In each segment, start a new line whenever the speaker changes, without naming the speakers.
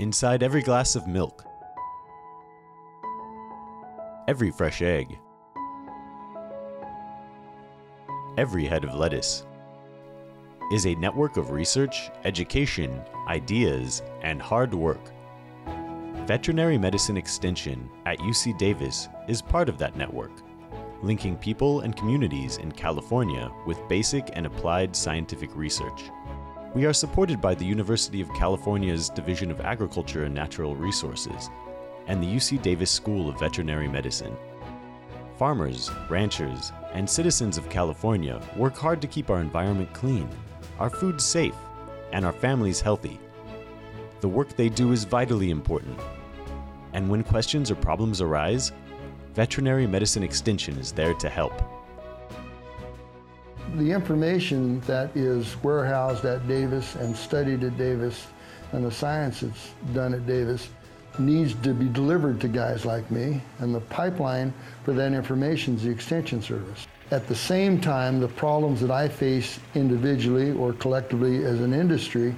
Inside every glass of milk, every fresh egg, every head of lettuce is a network of research, education, ideas, and hard work. Veterinary Medicine Extension at UC Davis is part of that network, linking people and communities in California with basic and applied scientific research. We are supported by the University of California's Division of Agriculture and Natural Resources and the UC Davis School of Veterinary Medicine. Farmers, ranchers, and citizens of California work hard to keep our environment clean, our food safe, and our families healthy. The work they do is vitally important. And when questions or problems arise, Veterinary Medicine Extension is there to help.
The information that is warehoused at Davis and studied at Davis and the science that's done at Davis needs to be delivered to guys like me, and the pipeline for that information is the Extension Service. At the same time, the problems that I face individually or collectively as an industry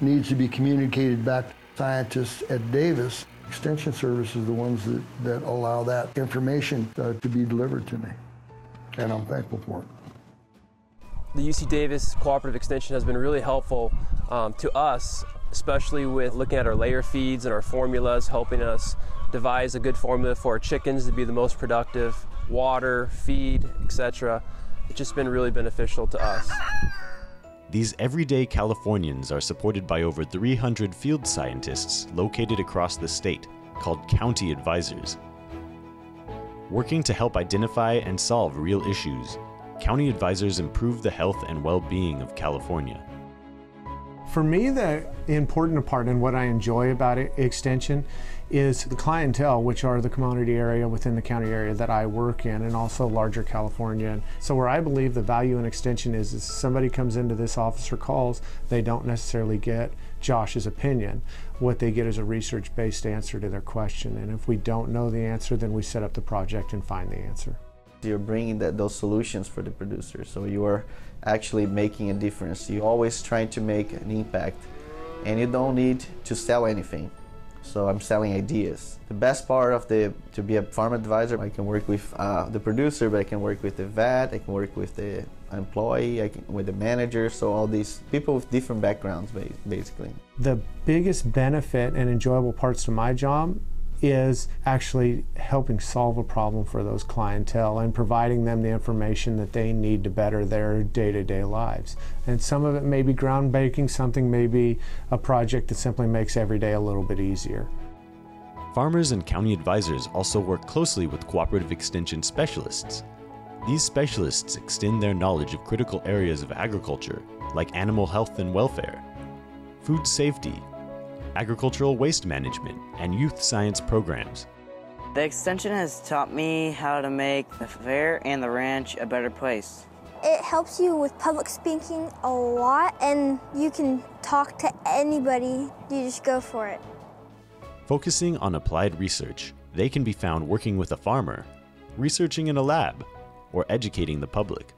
needs to be communicated back to scientists at Davis. Extension Service is the ones that, that allow that information uh, to be delivered to me, and I'm thankful for it
the UC Davis Cooperative Extension has been really helpful um, to us, especially with looking at our layer feeds and our formulas, helping us devise a good formula for our chickens to be the most productive, water, feed, etc. It's just been really beneficial to us.
These everyday Californians are supported by over 300 field scientists located across the state, called county advisors. Working to help identify and solve real issues, county advisors improve the health and well being of California.
For me, the important part and what I enjoy about Extension is the clientele, which are the community area within the county area that I work in, and also larger California. So, where I believe the value in Extension is, is somebody comes into this office or calls, they don't necessarily get Josh's opinion. What they get is a research based answer to their question. And if we don't know the answer, then we set up the project and find the answer.
You're bringing that, those solutions for the producers. So you are actually making a difference. You're always trying to make an impact and you don't need to sell anything. So I'm selling ideas. The best part of the to be a farm advisor, I can work with uh, the producer, but I can work with the vet, I can work with the employee, I can, with the manager. So all these people with different backgrounds, basically.
The biggest benefit and enjoyable parts to my job is actually helping solve a problem for those clientele and providing them the information that they need to better their day-to-day lives. And some of it may be groundbreaking, something may be a project that simply makes every day a little bit easier.
Farmers and county advisors also work closely with cooperative extension specialists. These specialists extend their knowledge of critical areas of agriculture, like animal health and welfare, food safety, agricultural waste management, and youth science programs.
The extension has taught me how to make the fair and the ranch a better place.
It helps you with public speaking a lot, and you can talk to anybody. You just go for it.
Focusing on applied research, they can be found working with a farmer, researching in a lab, or educating the public.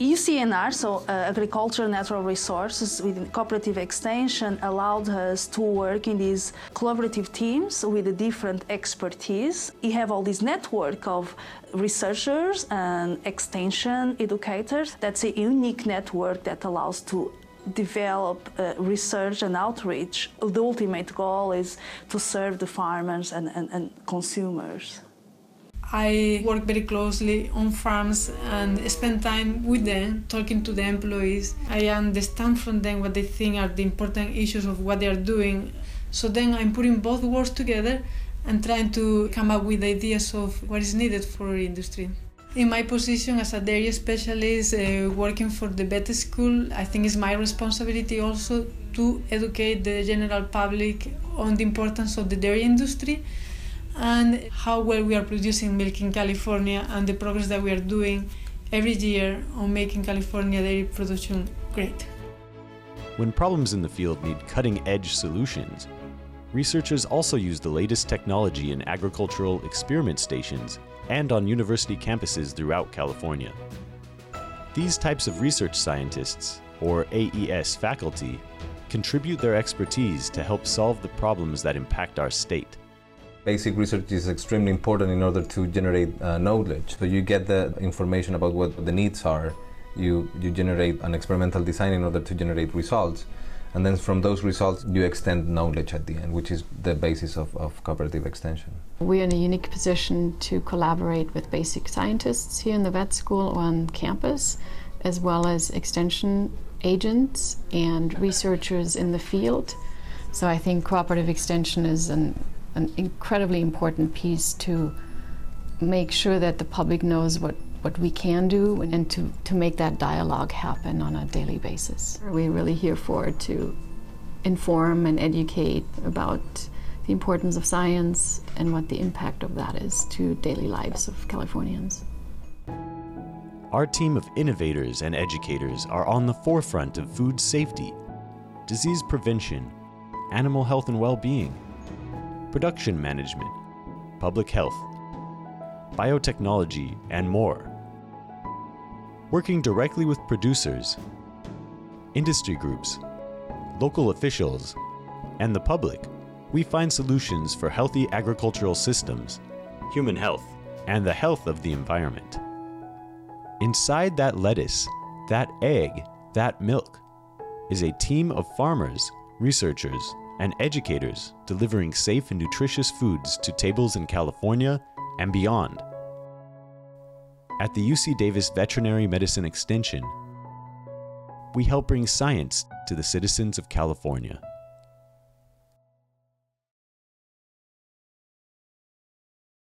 UC ANR, so uh, Agriculture Natural Resources with cooperative extension, allowed us to work in these collaborative teams with different expertise. You have all this network of researchers and extension educators. That's a unique network that allows to develop uh, research and outreach. The ultimate goal is to serve the farmers and, and, and consumers.
I work very closely on farms and spend time with them, talking to the employees. I understand from them what they think are the important issues of what they are doing. So then I'm putting both worlds together and trying to come up with ideas of what is needed for industry. In my position as a dairy specialist, uh, working for the vet school, I think it's my responsibility also to educate the general public on the importance of the dairy industry and how well we are producing milk in California and the progress that we are doing every year on making California dairy production great.
When problems in the field need cutting edge solutions, researchers also use the latest technology in agricultural experiment stations and on university campuses throughout California. These types of research scientists, or AES faculty, contribute their expertise to help solve the problems that impact our state.
Basic research is extremely important in order to generate uh, knowledge. So you get the information about what the needs are, you, you generate an experimental design in order to generate results, and then from those results you extend knowledge at the end, which is the basis of, of cooperative extension.
We're in a unique position to collaborate with basic scientists here in the vet school on campus, as well as extension agents and researchers in the field. So I think cooperative extension is an, an incredibly important piece to make sure that the public knows what, what we can do and to, to make that dialogue happen on a daily basis. We're really here for to inform and educate about the importance of science and what the impact of that is to daily lives of Californians.
Our team of innovators and educators are on the forefront of food safety, disease prevention, animal health and well being, production management, public health, biotechnology, and more. Working directly with producers, industry groups, local officials, and the public, we find solutions for healthy agricultural systems, human health, and the health of the environment. Inside that lettuce, that egg, that milk, is a team of farmers, researchers, and educators delivering safe and nutritious foods to tables in California and beyond. At the UC Davis Veterinary Medicine Extension, we help bring science to the citizens of California.